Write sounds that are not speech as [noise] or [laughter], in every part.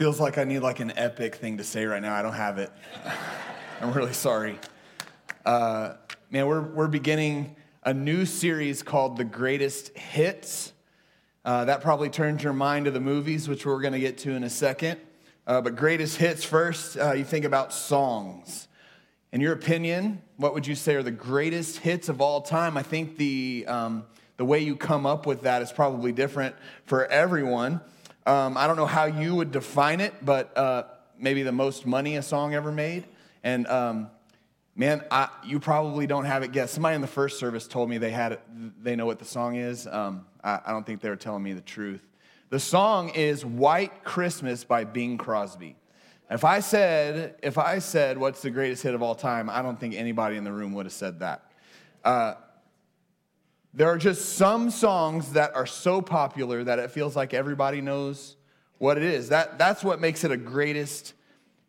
feels like I need like an epic thing to say right now. I don't have it. [laughs] I'm really sorry. Uh, man, we're, we're beginning a new series called The Greatest Hits. Uh, that probably turns your mind to the movies, which we're going to get to in a second. Uh, but greatest hits first, uh, you think about songs. In your opinion, what would you say are the greatest hits of all time? I think the, um, the way you come up with that is probably different for everyone. Um, I don't know how you would define it, but uh, maybe the most money a song ever made. And um, man, I, you probably don't have it guessed. Somebody in the first service told me they had it, they know what the song is. Um, I, I don't think they were telling me the truth. The song is "White Christmas" by Bing Crosby. If I said, if I said what's the greatest hit of all time, I don't think anybody in the room would have said that. Uh, there are just some songs that are so popular that it feels like everybody knows what it is. That, that's what makes it a greatest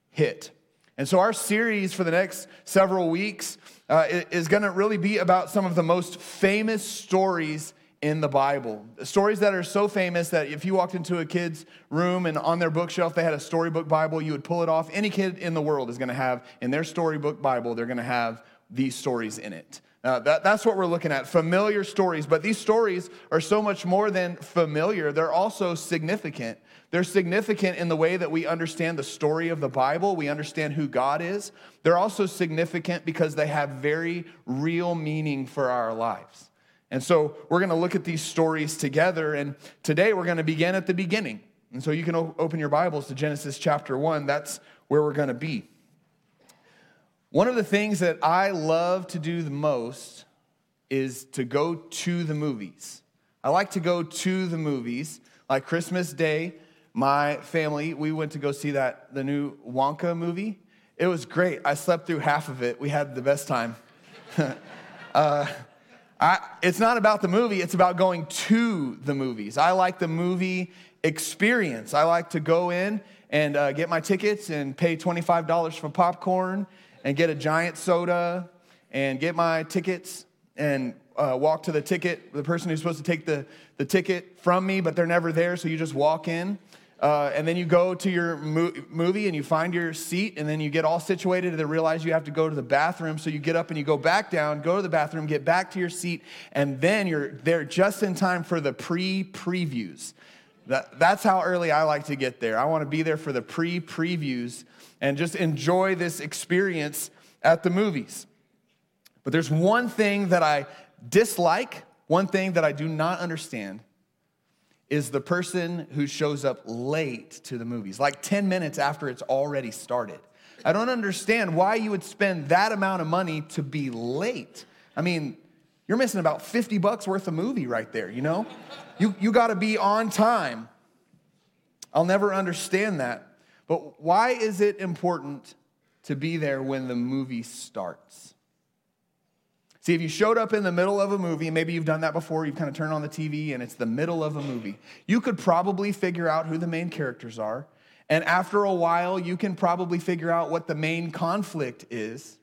hit. And so, our series for the next several weeks uh, is going to really be about some of the most famous stories in the Bible. Stories that are so famous that if you walked into a kid's room and on their bookshelf they had a storybook Bible, you would pull it off. Any kid in the world is going to have, in their storybook Bible, they're going to have these stories in it. Now, that, that's what we're looking at familiar stories. But these stories are so much more than familiar, they're also significant. They're significant in the way that we understand the story of the Bible, we understand who God is. They're also significant because they have very real meaning for our lives. And so we're going to look at these stories together. And today we're going to begin at the beginning. And so you can open your Bibles to Genesis chapter 1. That's where we're going to be. One of the things that I love to do the most is to go to the movies. I like to go to the movies. Like Christmas Day, my family, we went to go see that the new Wonka movie. It was great. I slept through half of it. We had the best time. [laughs] uh, I, it's not about the movie, it's about going to the movies. I like the movie experience. I like to go in and uh, get my tickets and pay $25 for popcorn and get a giant soda and get my tickets and uh, walk to the ticket, the person who's supposed to take the, the ticket from me, but they're never there, so you just walk in. Uh, and then you go to your mo- movie and you find your seat, and then you get all situated and then realize you have to go to the bathroom. So you get up and you go back down, go to the bathroom, get back to your seat, and then you're there just in time for the pre previews. That, that's how early I like to get there. I want to be there for the pre previews and just enjoy this experience at the movies. But there's one thing that I dislike, one thing that I do not understand is the person who shows up late to the movies, like 10 minutes after it's already started. I don't understand why you would spend that amount of money to be late. I mean, you're missing about 50 bucks worth of movie right there, you know? You, you gotta be on time. I'll never understand that. But why is it important to be there when the movie starts? See, if you showed up in the middle of a movie, maybe you've done that before, you've kind of turned on the TV and it's the middle of a movie, you could probably figure out who the main characters are. And after a while, you can probably figure out what the main conflict is.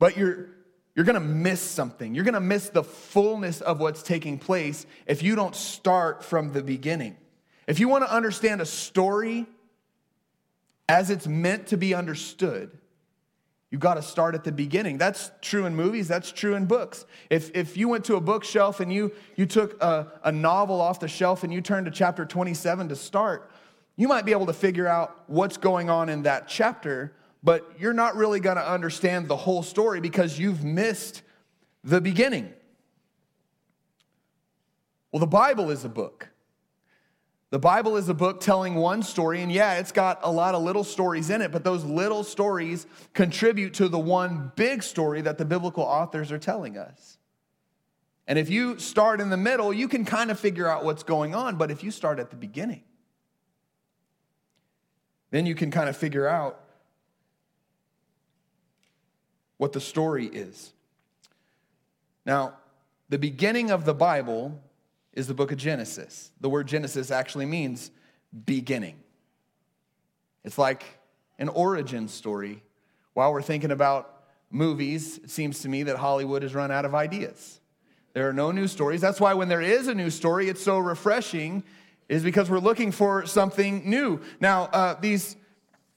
But you're, you're gonna miss something. You're gonna miss the fullness of what's taking place if you don't start from the beginning. If you wanna understand a story as it's meant to be understood, You've got to start at the beginning. That's true in movies, that's true in books. If, if you went to a bookshelf and you, you took a, a novel off the shelf and you turned to chapter 27 to start, you might be able to figure out what's going on in that chapter, but you're not really going to understand the whole story because you've missed the beginning. Well, the Bible is a book. The Bible is a book telling one story, and yeah, it's got a lot of little stories in it, but those little stories contribute to the one big story that the biblical authors are telling us. And if you start in the middle, you can kind of figure out what's going on, but if you start at the beginning, then you can kind of figure out what the story is. Now, the beginning of the Bible is the book of Genesis. The word Genesis actually means beginning. It's like an origin story. While we're thinking about movies, it seems to me that Hollywood has run out of ideas. There are no new stories. That's why when there is a new story, it's so refreshing. is because we're looking for something new. Now, uh, these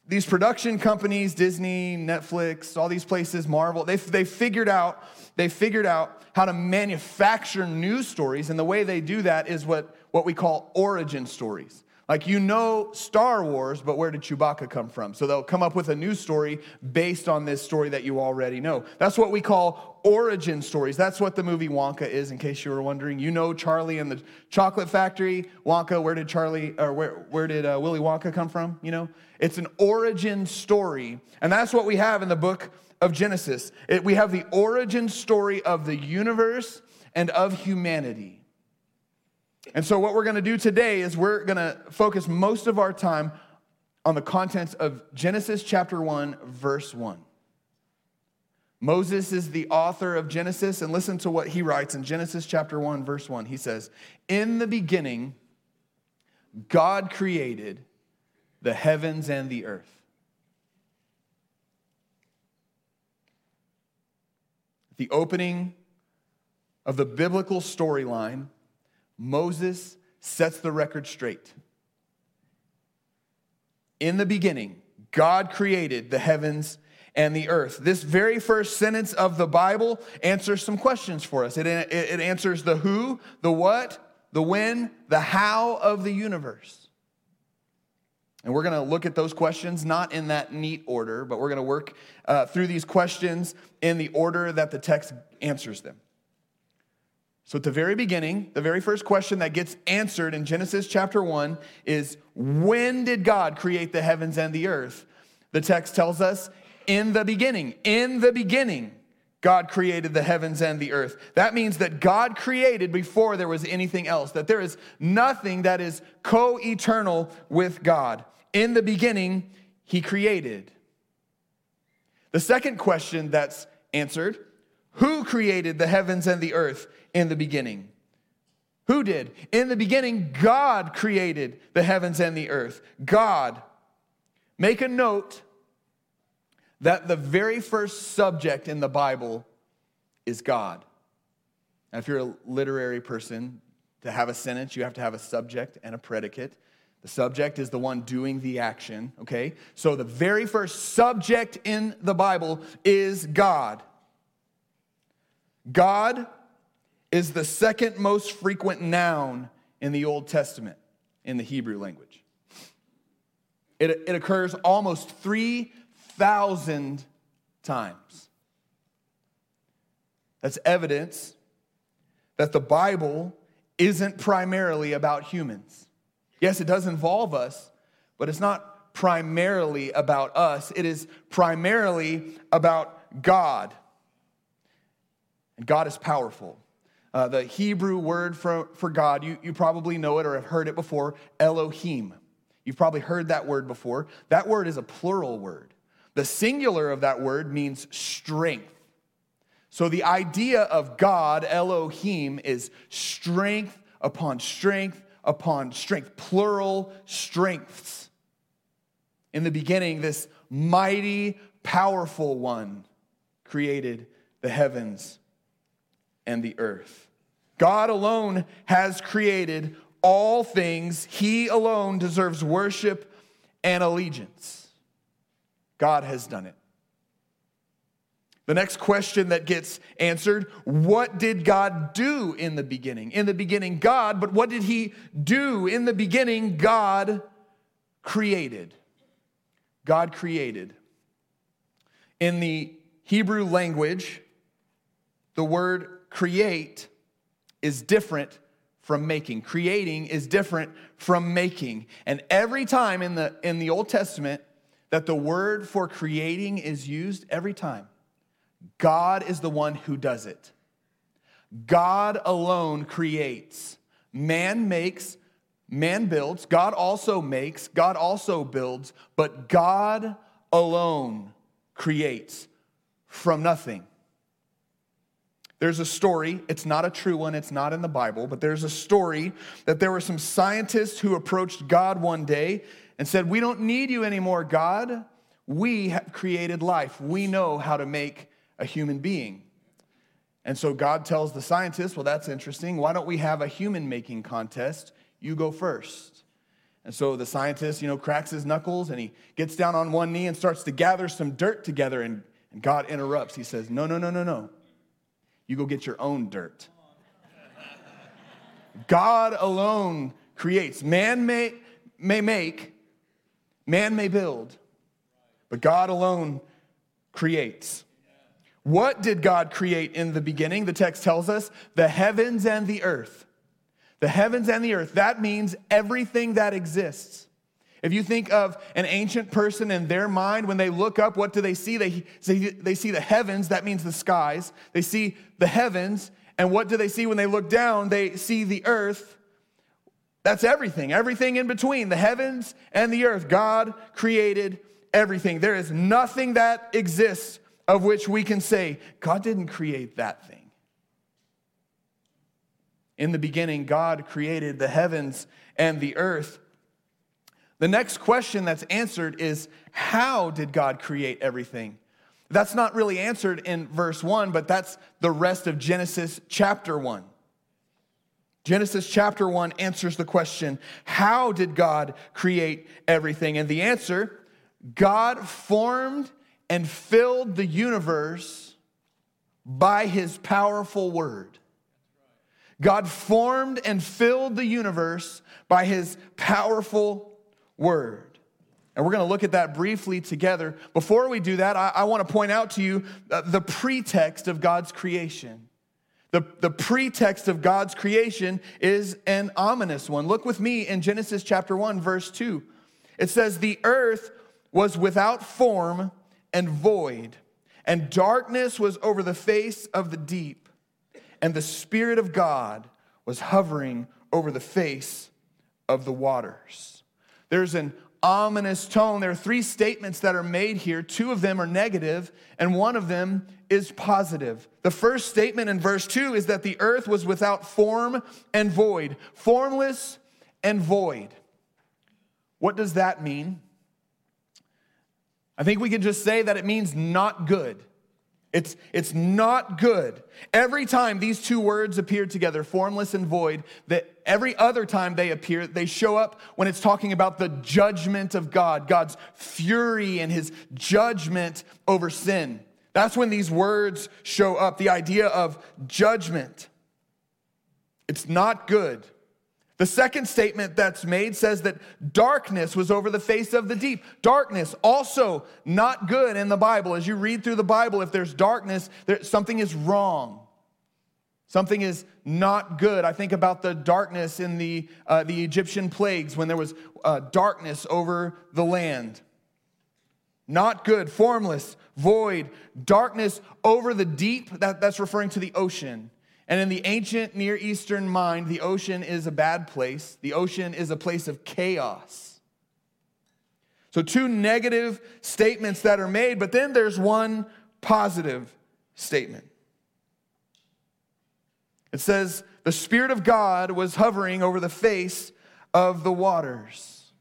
these production companies, Disney, Netflix, all these places, Marvel, they they figured out they figured out how to manufacture news stories, and the way they do that is what what we call origin stories. Like, you know Star Wars, but where did Chewbacca come from? So they'll come up with a new story based on this story that you already know. That's what we call origin stories. That's what the movie Wonka is, in case you were wondering. You know Charlie and the Chocolate Factory. Wonka, where did Charlie, or where, where did uh, Willy Wonka come from? You know? It's an origin story. And that's what we have in the book of Genesis. It, we have the origin story of the universe and of humanity. And so, what we're going to do today is we're going to focus most of our time on the contents of Genesis chapter 1, verse 1. Moses is the author of Genesis, and listen to what he writes in Genesis chapter 1, verse 1. He says, In the beginning, God created the heavens and the earth. The opening of the biblical storyline Moses sets the record straight. In the beginning, God created the heavens and the earth. This very first sentence of the Bible answers some questions for us. It, it, it, answers the who, the what, the when, the how of the universe. And we're going to look at those questions not in that neat order, but we're going to work uh, through these questions in the order that the text answers them. So, at the very beginning, the very first question that gets answered in Genesis chapter 1 is When did God create the heavens and the earth? The text tells us, In the beginning. In the beginning, God created the heavens and the earth. That means that God created before there was anything else, that there is nothing that is co eternal with God. In the beginning, He created. The second question that's answered Who created the heavens and the earth? In the beginning. Who did? In the beginning, God created the heavens and the earth. God. Make a note that the very first subject in the Bible is God. Now, if you're a literary person, to have a sentence, you have to have a subject and a predicate. The subject is the one doing the action, okay? So the very first subject in the Bible is God. God is the second most frequent noun in the Old Testament in the Hebrew language. It, it occurs almost 3,000 times. That's evidence that the Bible isn't primarily about humans. Yes, it does involve us, but it's not primarily about us. It is primarily about God. And God is powerful. Uh, the Hebrew word for, for God, you, you probably know it or have heard it before Elohim. You've probably heard that word before. That word is a plural word. The singular of that word means strength. So the idea of God, Elohim, is strength upon strength upon strength, plural strengths. In the beginning, this mighty, powerful one created the heavens and the earth. God alone has created all things. He alone deserves worship and allegiance. God has done it. The next question that gets answered what did God do in the beginning? In the beginning, God, but what did He do? In the beginning, God created. God created. In the Hebrew language, the word create is different from making. Creating is different from making. And every time in the, in the Old Testament that the word for creating is used, every time, God is the one who does it. God alone creates. Man makes, man builds. God also makes, God also builds, but God alone creates from nothing. There's a story, it's not a true one, it's not in the Bible, but there's a story that there were some scientists who approached God one day and said, We don't need you anymore, God. We have created life. We know how to make a human being. And so God tells the scientists, Well, that's interesting. Why don't we have a human making contest? You go first. And so the scientist, you know, cracks his knuckles and he gets down on one knee and starts to gather some dirt together. And, and God interrupts. He says, No, no, no, no, no. You go get your own dirt. God alone creates. Man may, may make, man may build, but God alone creates. What did God create in the beginning? The text tells us the heavens and the earth. The heavens and the earth. That means everything that exists. If you think of an ancient person in their mind, when they look up, what do they see? They, they see the heavens, that means the skies. They see the heavens, and what do they see when they look down? They see the earth. That's everything, everything in between, the heavens and the earth. God created everything. There is nothing that exists of which we can say, God didn't create that thing. In the beginning, God created the heavens and the earth. The next question that's answered is how did God create everything? That's not really answered in verse 1, but that's the rest of Genesis chapter 1. Genesis chapter 1 answers the question how did God create everything? And the answer God formed and filled the universe by his powerful word. God formed and filled the universe by his powerful word. And we're going to look at that briefly together. Before we do that, I, I want to point out to you uh, the pretext of God's creation. The, the pretext of God's creation is an ominous one. Look with me in Genesis chapter 1, verse 2. It says, The earth was without form and void, and darkness was over the face of the deep, and the Spirit of God was hovering over the face of the waters. There's an ominous tone. There are three statements that are made here. Two of them are negative, and one of them is positive. The first statement in verse 2 is that the earth was without form and void, formless and void. What does that mean? I think we can just say that it means not good. It's, it's not good. Every time these two words appear together, formless and void, that every other time they appear, they show up when it's talking about the judgment of God, God's fury and his judgment over sin. That's when these words show up, the idea of judgment. It's not good. The second statement that's made says that darkness was over the face of the deep. Darkness, also not good in the Bible. As you read through the Bible, if there's darkness, there, something is wrong. Something is not good. I think about the darkness in the, uh, the Egyptian plagues when there was uh, darkness over the land. Not good, formless, void, darkness over the deep. That, that's referring to the ocean. And in the ancient Near Eastern mind, the ocean is a bad place. The ocean is a place of chaos. So, two negative statements that are made, but then there's one positive statement. It says, The Spirit of God was hovering over the face of the waters.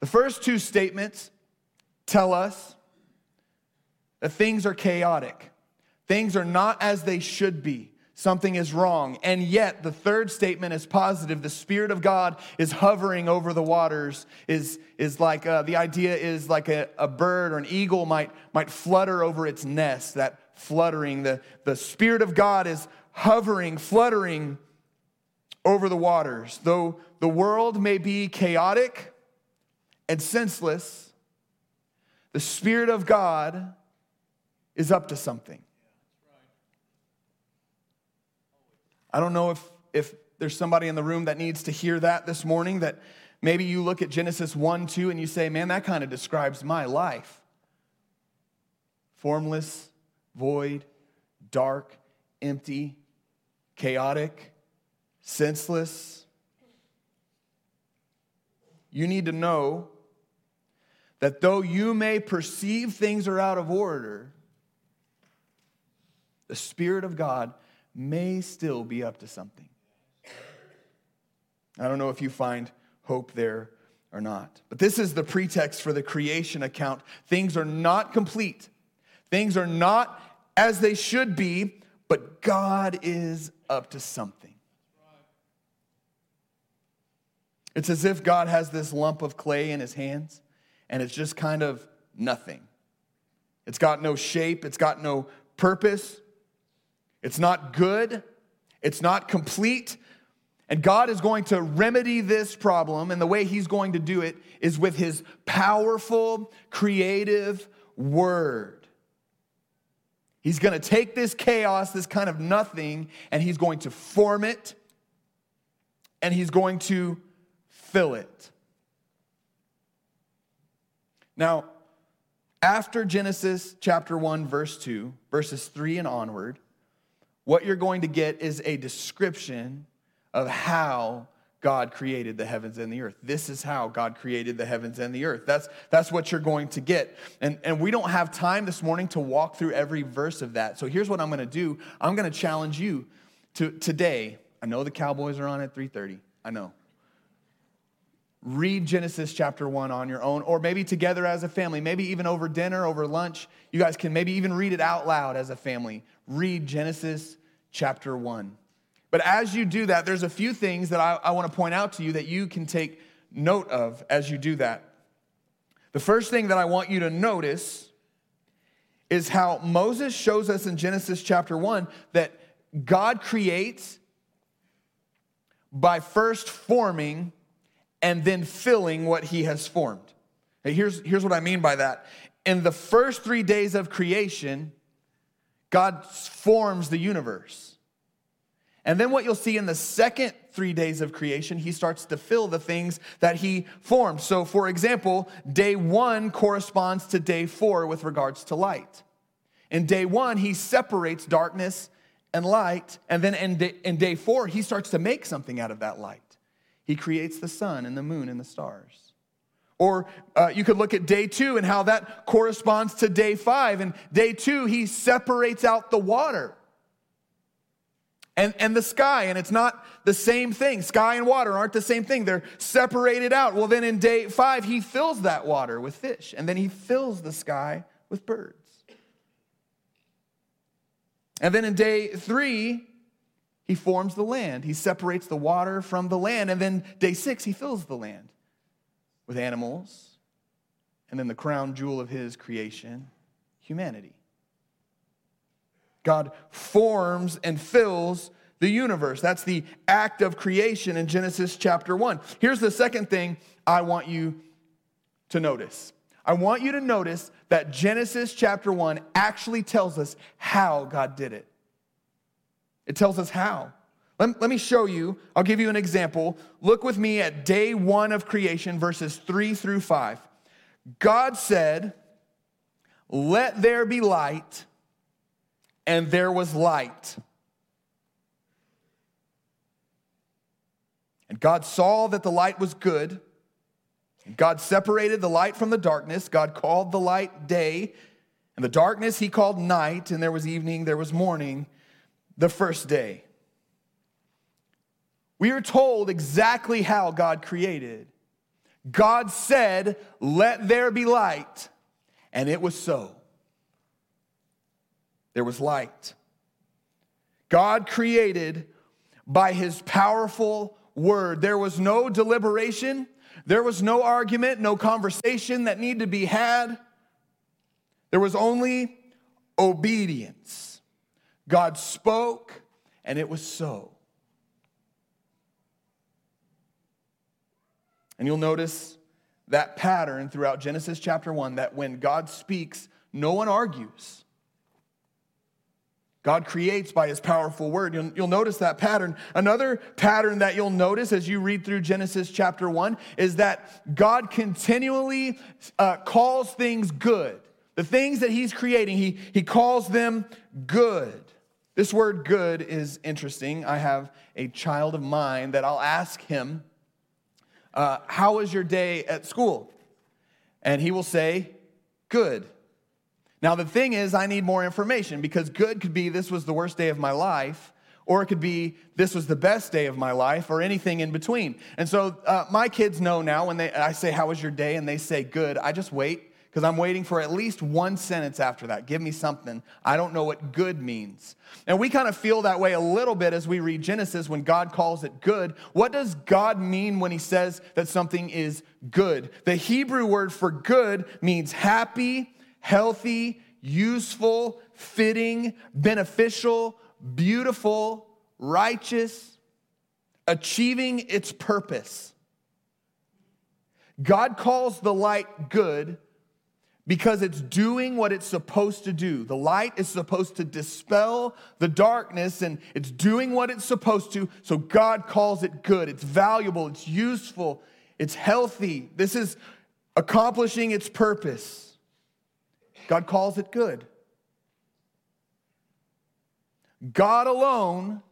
The first two statements tell us that things are chaotic. Things are not as they should be. Something is wrong. And yet, the third statement is positive. The Spirit of God is hovering over the waters, is, is like uh, the idea is like a, a bird or an eagle might, might flutter over its nest, that fluttering. The, the Spirit of God is hovering, fluttering over the waters. Though the world may be chaotic and senseless, the Spirit of God is up to something. I don't know if, if there's somebody in the room that needs to hear that this morning, that maybe you look at Genesis 1 2 and you say, man, that kind of describes my life. Formless, void, dark, empty, chaotic, senseless. You need to know that though you may perceive things are out of order, the Spirit of God may still be up to something. I don't know if you find hope there or not. But this is the pretext for the creation account. Things are not complete, things are not as they should be, but God is up to something. It's as if God has this lump of clay in his hands and it's just kind of nothing. It's got no shape, it's got no purpose, it's not good, it's not complete. And God is going to remedy this problem, and the way He's going to do it is with His powerful, creative word. He's going to take this chaos, this kind of nothing, and He's going to form it, and He's going to fill it. Now, after Genesis chapter 1, verse 2, verses 3 and onward, what you're going to get is a description of how God created the heavens and the earth. This is how God created the heavens and the earth. That's, that's what you're going to get. And, and we don't have time this morning to walk through every verse of that. So here's what I'm going to do. I'm going to challenge you to today. I know the Cowboys are on at 3:30. I know read Genesis chapter 1 on your own, or maybe together as a family, maybe even over dinner, over lunch. You guys can maybe even read it out loud as a family. Read Genesis chapter 1. But as you do that, there's a few things that I, I want to point out to you that you can take note of as you do that. The first thing that I want you to notice is how Moses shows us in Genesis chapter 1 that God creates by first forming and then filling what he has formed. here's, here's what I mean by that. In the first three days of creation, God forms the universe. And then what you'll see in the second three days of creation, he starts to fill the things that he formed. So, for example, day one corresponds to day four with regards to light. In day one, he separates darkness and light. And then in day, in day four, he starts to make something out of that light. He creates the sun and the moon and the stars. Or uh, you could look at day two and how that corresponds to day five. And day two, he separates out the water and, and the sky, and it's not the same thing. Sky and water aren't the same thing, they're separated out. Well, then in day five, he fills that water with fish, and then he fills the sky with birds. And then in day three, he forms the land. He separates the water from the land. And then day six, he fills the land with animals. And then the crown jewel of his creation, humanity. God forms and fills the universe. That's the act of creation in Genesis chapter 1. Here's the second thing I want you to notice. I want you to notice that Genesis chapter 1 actually tells us how God did it. It tells us how. Let, let me show you. I'll give you an example. Look with me at day one of creation, verses three through five. God said, Let there be light, and there was light. And God saw that the light was good. God separated the light from the darkness. God called the light day, and the darkness he called night, and there was evening, there was morning the first day. We are told exactly how God created. God said, Let there be light, and it was so. There was light. God created by his powerful word. There was no deliberation, there was no argument, no conversation that needed to be had. There was only obedience. God spoke, and it was so. And you'll notice that pattern throughout Genesis chapter 1 that when God speaks, no one argues. God creates by his powerful word. You'll, you'll, notice that pattern. Another pattern that you'll notice as you read through Genesis chapter 1 is that God continually uh, calls things good. The things that he's creating, he, he calls them good. This word good is interesting. I have a child of mine that I'll ask him, uh, How was your day at school? And he will say, Good. Now, the thing is, I need more information because good could be this was the worst day of my life, or it could be this was the best day of my life, or anything in between. And so uh, my kids know now when they, I say, How was your day? and they say, Good, I just wait because I'm waiting for at least one sentence after that. Give me something. I don't know what good means. And we kind of feel that way a little bit as we read Genesis when God calls it good. What does God mean when he says that something is good? The Hebrew word for good means happy, healthy, useful, fitting, beneficial, beautiful, righteous, achieving its purpose. God calls the light good because it's doing what it's supposed to do. The light is supposed to dispel the darkness and it's doing what it's supposed to. So God calls it good. It's valuable, it's useful, it's healthy. This is accomplishing its purpose. God calls it good. God alone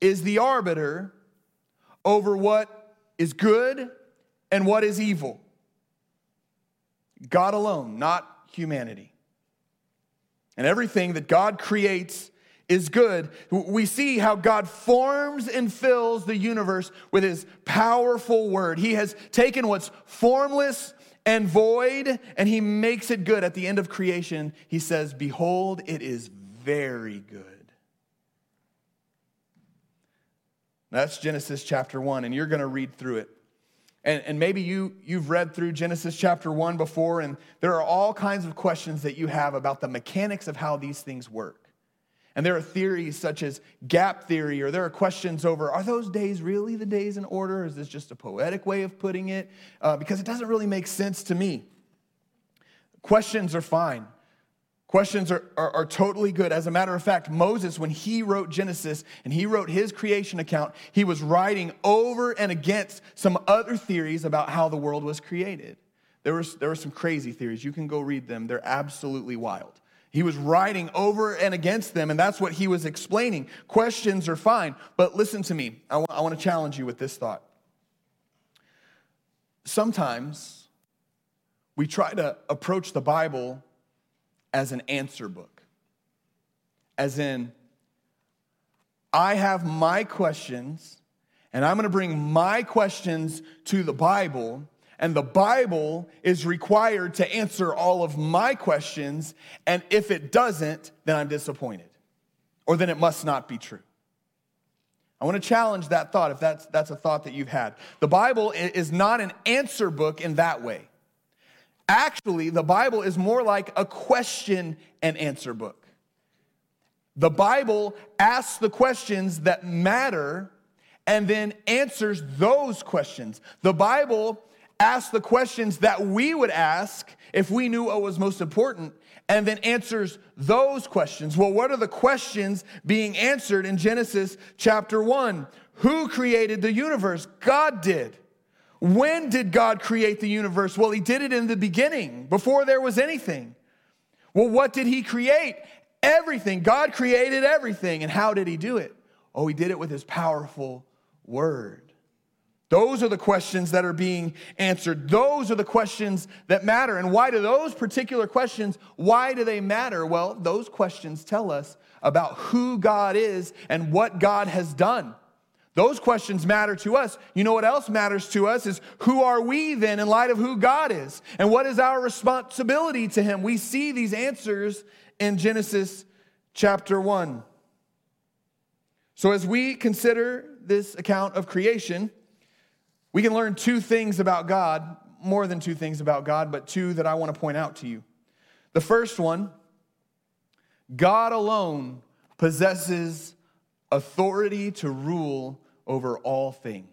is the arbiter over what is good and what is evil. God alone, not humanity. And everything that God creates is good. We see how God forms and fills the universe with his powerful word. He has taken what's formless and void and he makes it good. At the end of creation, he says, Behold, it is very good. That's Genesis chapter 1, and you're going to read through it. And, and maybe you, you've read through Genesis chapter 1 before, and there are all kinds of questions that you have about the mechanics of how these things work. And there are theories such as gap theory, or there are questions over are those days really the days in order? Or is this just a poetic way of putting it? Uh, because it doesn't really make sense to me. Questions are fine. Questions are, are, are, totally good. As a matter of fact, Moses, when he wrote Genesis and he wrote his creation account, he was writing over and against some other theories about how the world was created. There, was, there were some crazy theories. You can go read them, they're absolutely wild. He was writing over and against them, and that's what he was explaining. Questions are fine, but listen to me. I, w- I want to challenge you with this thought. Sometimes we try to approach the Bible as an answer book. As in, I have my questions, and I'm gonna bring my questions to the Bible, and the Bible is required to answer all of my questions, and if it doesn't, then I'm disappointed, or then it must not be true. I want to challenge that thought if that's, that's a thought that you've had. The Bible is not an answer book in that way. Actually, the Bible is more like a question and answer book. The Bible asks the questions that matter and then answers those questions. The Bible asks the questions that we would ask if we knew what was most important and then answers those questions. Well, what are the questions being answered in Genesis chapter 1? Who created the universe? God did. When did God create the universe? Well, He did it in the beginning, before there was anything. Well, what did He create? Everything. God created everything. And how did He do it? Oh, He did it with His powerful word. Those are the questions that are being answered. Those are the questions that matter. And why do those particular questions, why do they matter? Well, those questions tell us about who God is and what God has done. Those questions matter to us. You know what else matters to us is who are we then in light of who God is? And what is our responsibility to Him? We see these answers in Genesis chapter 1. So, as we consider this account of creation, we can learn two things about God, more than two things about God, but two that I want to point out to you. The first one God alone possesses authority to rule over all things.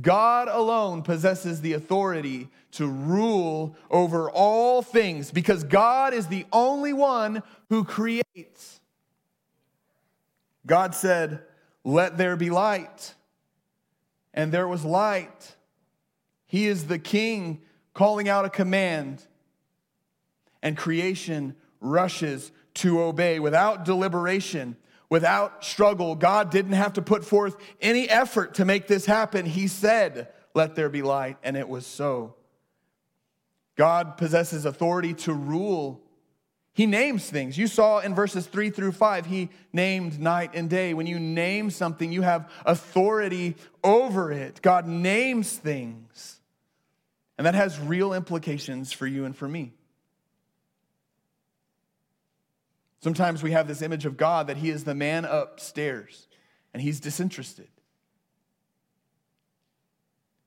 God alone possesses the authority to rule over all things because God is the only one who creates. God said, Let there be light. And there was light. He is the king calling out a command, and creation rushes to obey without deliberation without struggle. God didn't have to put forth any effort to make this happen. He said, Let there be light, and it was so. God possesses authority to rule. He names things. You saw in verses three through five, he named night and day. When you name something, you have authority over it. God names things. And that has real implications for you and for me. Sometimes we have this image of God that He is the man upstairs and He's disinterested.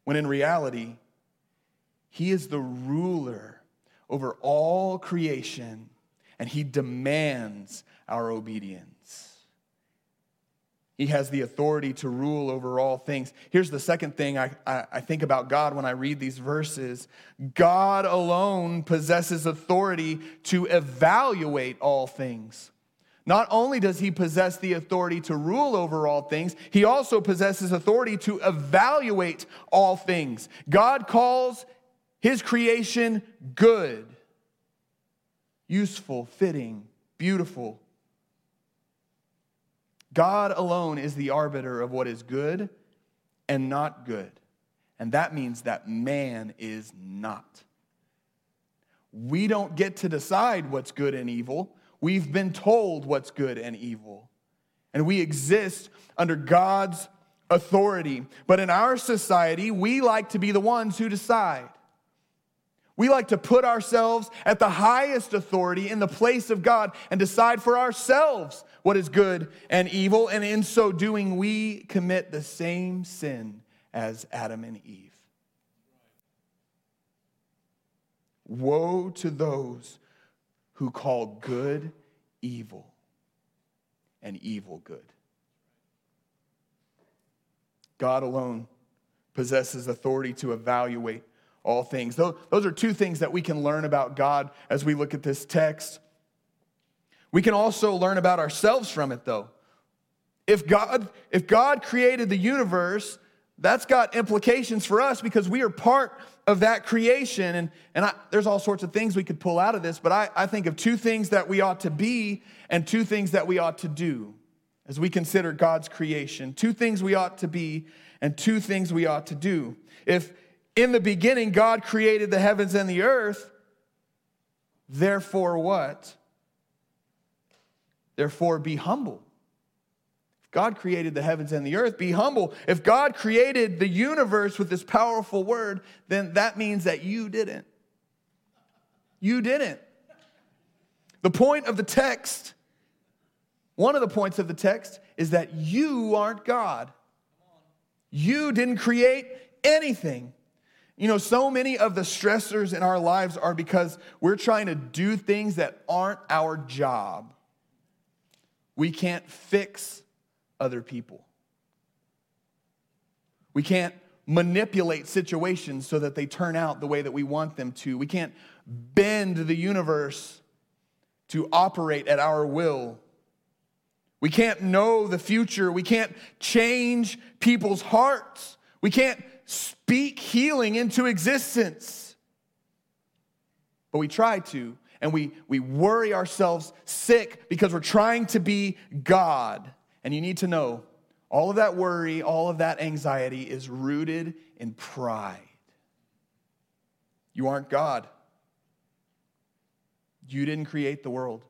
When in reality, He is the ruler over all creation and He demands our obedience. He has the authority to rule over all things. Here's the second thing I, I, I, think about God when I read these verses God alone possesses authority to evaluate all things. Not only does he possess the authority to rule over all things, he also possesses authority to evaluate all things. God calls his creation good, useful, fitting, beautiful, God alone is the arbiter of what is good and not good. And that means that man is not. We don't get to decide what's good and evil. We've been told what's good and evil. And we exist under God's authority. But in our society, we like to be the ones who decide. We like to put ourselves at the highest authority in the place of God and decide for ourselves what is good and evil. And in so doing, we commit the same sin as Adam and Eve. Woe to those who call good evil and evil good. God alone possesses authority to evaluate all things. Those are two things that we can learn about God as we look at this text. We can also learn about ourselves from it, though. If God, if God created the universe, that's got implications for us because we are part of that creation. And, and I, there's all sorts of things we could pull out of this, but I, I think of two things that we ought to be and two things that we ought to do as we consider God's creation. Two things we ought to be and two things we ought to do. If in the beginning God created the heavens and the earth, therefore what? Therefore be humble. If God created the heavens and the earth, be humble. If God created the universe with this powerful word, then that means that you didn't. You didn't. The point of the text, one of the points of the text, is that you aren't God. You didn't create anything. You know, so many of the stressors in our lives are because we're trying to do things that aren't our job. We can't fix other people. We can't manipulate situations so that they turn out the way that we want them to. We can't bend the universe to operate at our will. We can't know the future. We can't change people's hearts. We can't speak healing into existence. But we try to, and we, we worry ourselves sick because we're trying to be God. And you need to know all of that worry, all of that anxiety is rooted in pride. You aren't God. You didn't create the world.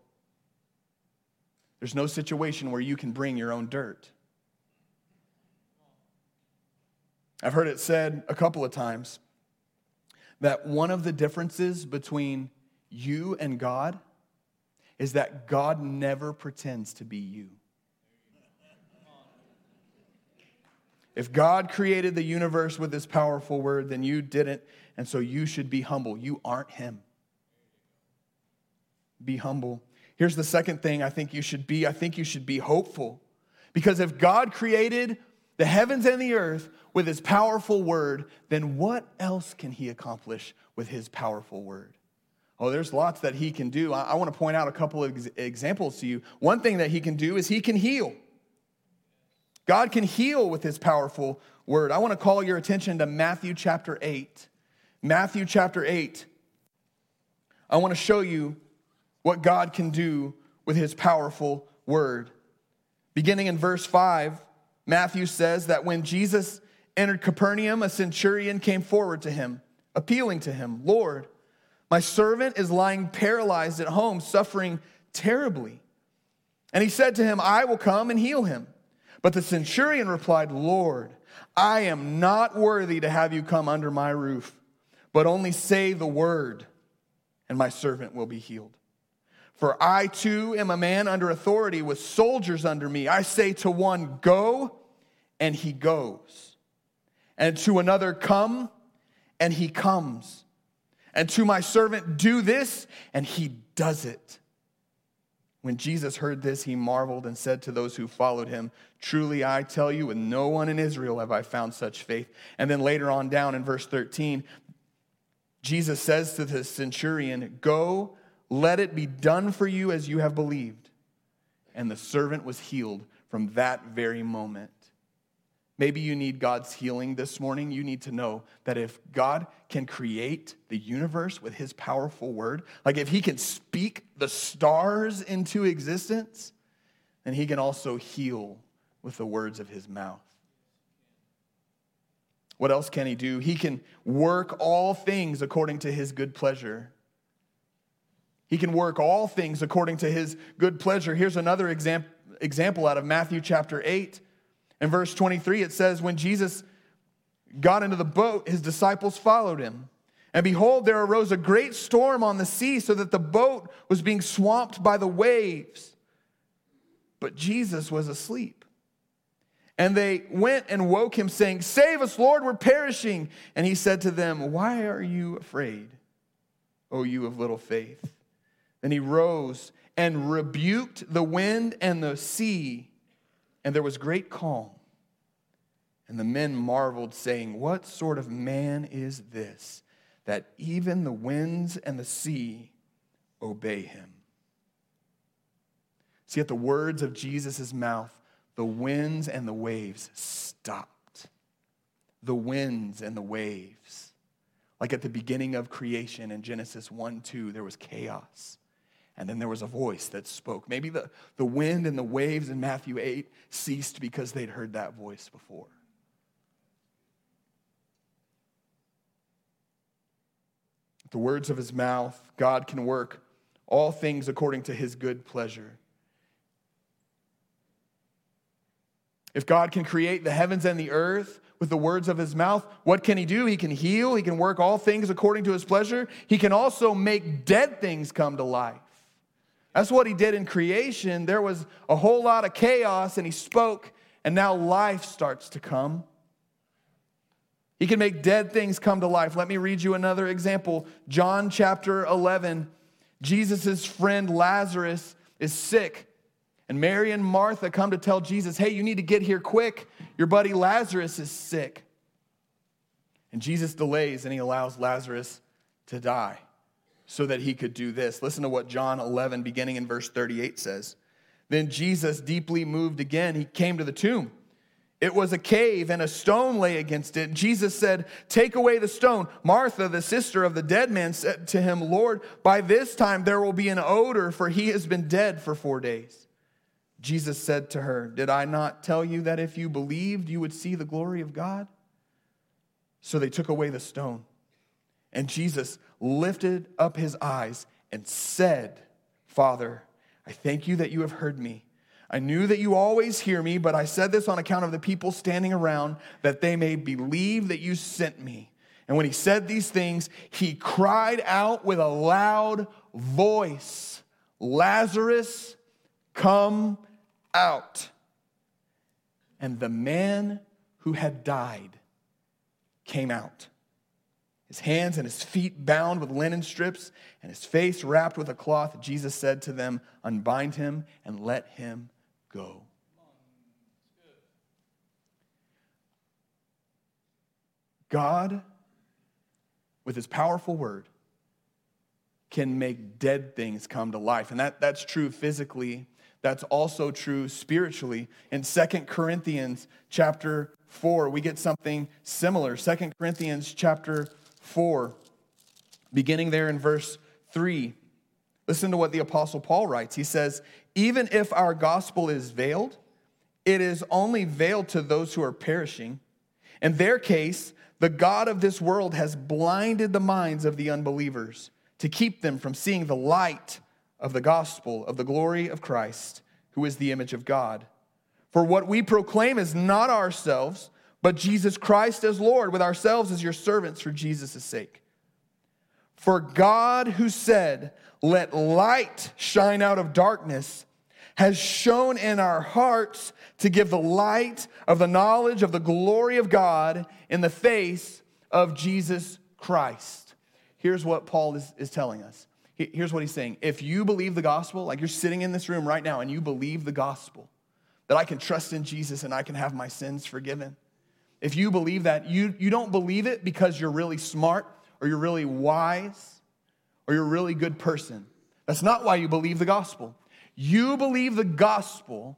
There's no situation where you can bring your own dirt. I've heard it said a couple of times that one of the differences between you and God is that God never pretends to be you. If God created the universe with this powerful word, then you didn't, and so you should be humble. You aren't Him. Be humble. Here's the second thing I think you should be I think you should be hopeful. Because if God created the heavens and the earth with his powerful word, then what else can he accomplish with his powerful word? Oh, there's lots that he can do. I, I want to point out a couple of ex- examples to you. One thing that he can do is he can heal. God can heal with his powerful word. I want to call your attention to Matthew chapter 8. Matthew chapter 8. I want to show you what God can do with his powerful word. Beginning in verse 5, Matthew says that when Jesus entered Capernaum, a centurion came forward to him, appealing to him, Lord, my servant is lying paralyzed at home, suffering terribly. And he said to him, I will come and heal him. But the centurion replied, Lord, I am not worthy to have you come under my roof, but only say the word, and my servant will be healed. For I too am a man under authority with soldiers under me. I say to one, Go, and he goes. And to another, Come, and he comes. And to my servant, Do this, and he does it. When Jesus heard this, he marveled and said to those who followed him, Truly I tell you, with no one in Israel have I found such faith. And then later on down in verse 13, Jesus says to the centurion, Go, let it be done for you as you have believed. And the servant was healed from that very moment. Maybe you need God's healing this morning. You need to know that if God can create the universe with his powerful word, like if he can speak the stars into existence, then he can also heal with the words of his mouth. What else can he do? He can work all things according to his good pleasure. He can work all things according to his good pleasure. Here's another example, example out of Matthew chapter 8. In verse 23, it says, When Jesus got into the boat, his disciples followed him. And behold, there arose a great storm on the sea, so that the boat was being swamped by the waves. But Jesus was asleep. And they went and woke him, saying, Save us, Lord, we're perishing. And he said to them, Why are you afraid, O you of little faith? Then he rose and rebuked the wind and the sea and there was great calm. And the men marveled, saying, What sort of man is this, that even the winds and the sea obey him? See, at the words of Jesus' mouth, the winds and the waves stopped. The winds and the waves. Like at the beginning of creation in Genesis 1 2, there was chaos. And then there was a voice that spoke. Maybe the, the wind and the waves in Matthew 8 ceased because they'd heard that voice before. The words of his mouth, God can work all things according to his good pleasure. If God can create the heavens and the earth with the words of his mouth, what can he do? He can heal, he can work all things according to his pleasure. He can also make dead things come to life. That's what he did in creation. There was a whole lot of chaos, and he spoke, and now life starts to come. He can make dead things come to life. Let me read you another example. John chapter 11. Jesus' friend Lazarus is sick. And Mary and Martha come to tell Jesus, hey, you need to get here quick. Your buddy Lazarus is sick. And Jesus delays and he allows Lazarus to die so that he could do this. Listen to what John 11, beginning in verse 38, says. Then Jesus, deeply moved again, he came to the tomb. It was a cave, and a stone lay against it. Jesus said, Take away the stone. Martha, the sister of the dead man, said to him, Lord, by this time there will be an odor, for he has been dead for four days. Jesus said to her, Did I not tell you that if you believed, you would see the glory of God? So they took away the stone. And Jesus lifted up his eyes and said, Father, I thank you that you have heard me. I knew that you always hear me, but I said this on account of the people standing around, that they may believe that you sent me. And when he said these things, he cried out with a loud voice Lazarus, come out. And the man who had died came out his hands and his feet bound with linen strips, and his face wrapped with a cloth, Jesus said to them, Unbind him and let him go. God, with his powerful word, can make dead things come to life. And that, that's true physically. That's also true spiritually. In Second Corinthians chapter 4, we get something similar. Second Corinthians chapter 4, beginning there in verse 3. Listen to what the Apostle Paul writes. He says, Even if our gospel is veiled, it is only veiled to those who are perishing. In their case, the God of this world has blinded the minds of the unbelievers to keep them from seeing the light of the gospel of the glory of Christ, who is the image of God. For what we proclaim is not ourselves but Jesus Christ as Lord, with ourselves as your servants for Jesus' sake. For God, who said, Let light shine out of darkness, has shone in our hearts to give the light of the knowledge of the glory of God in the face of Jesus Christ. Here's what Paul is, is telling us. Here's what he's saying. If you believe the gospel, like you're sitting in this room right now and you believe the gospel, that I can trust in Jesus and I can have my sins forgiven. If you believe that, you, you don't believe it because you're really smart or you're really wise or you're a really good person. That's not why you believe the gospel. You believe the gospel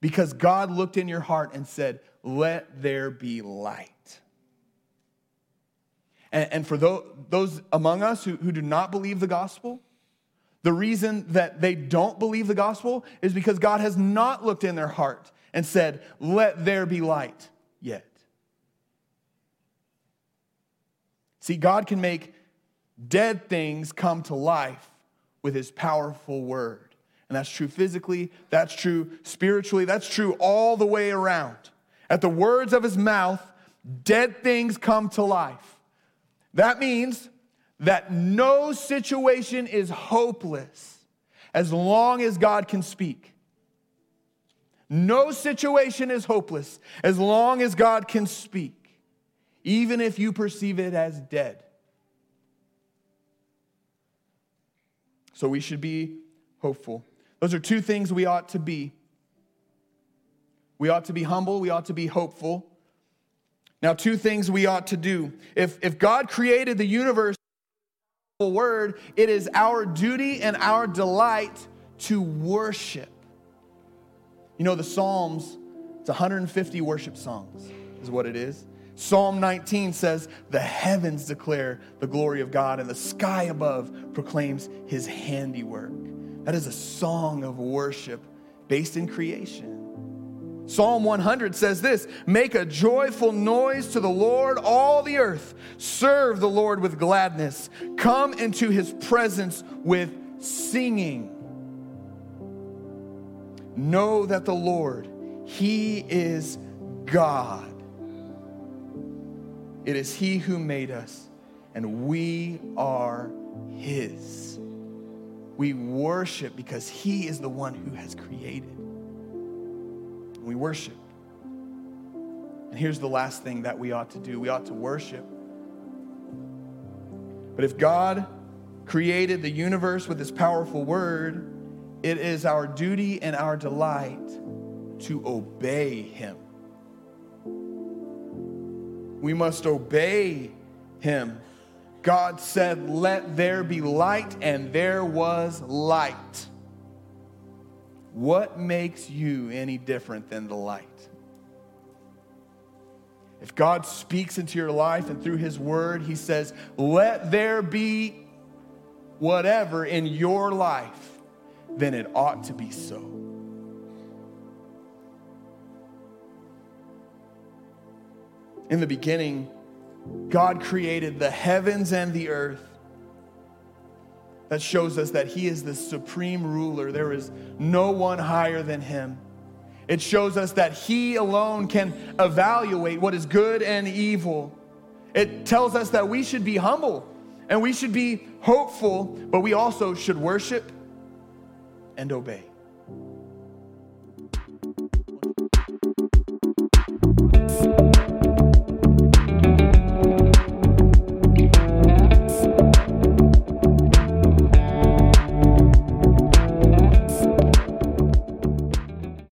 because God looked in your heart and said, Let there be light. And, and for those, those among us who, who do not believe the gospel, the reason that they don't believe the gospel is because God has not looked in their heart and said, Let there be light yet. See, God can make dead things come to life with his powerful word. And that's true physically, that's true spiritually, that's true all the way around. At the words of his mouth, dead things come to life. That means that no situation is hopeless as long as God can speak. No situation is hopeless as long as God can speak, even if you perceive it as dead. So we should be hopeful. Those are two things we ought to be. We ought to be humble, we ought to be hopeful. Now, two things we ought to do. If, if God created the universe, word, it is our duty and our delight to worship. You know, the Psalms, it's 150 worship songs, is what it is. Psalm 19 says, The heavens declare the glory of God, and the sky above proclaims his handiwork. That is a song of worship based in creation. Psalm 100 says this Make a joyful noise to the Lord, all the earth. Serve the Lord with gladness. Come into his presence with singing. Know that the Lord, he is God. It is he who made us, and we are his. We worship because he is the one who has created we worship. And here's the last thing that we ought to do we ought to worship. But if God created the universe with his powerful word, it is our duty and our delight to obey him. We must obey him. God said, Let there be light, and there was light. What makes you any different than the light? If God speaks into your life and through His Word, He says, Let there be whatever in your life, then it ought to be so. In the beginning, God created the heavens and the earth that shows us that he is the supreme ruler. There is no one higher than him. It shows us that he alone can evaluate what is good and evil. It tells us that we should be humble and we should be hopeful, but we also should worship and obey.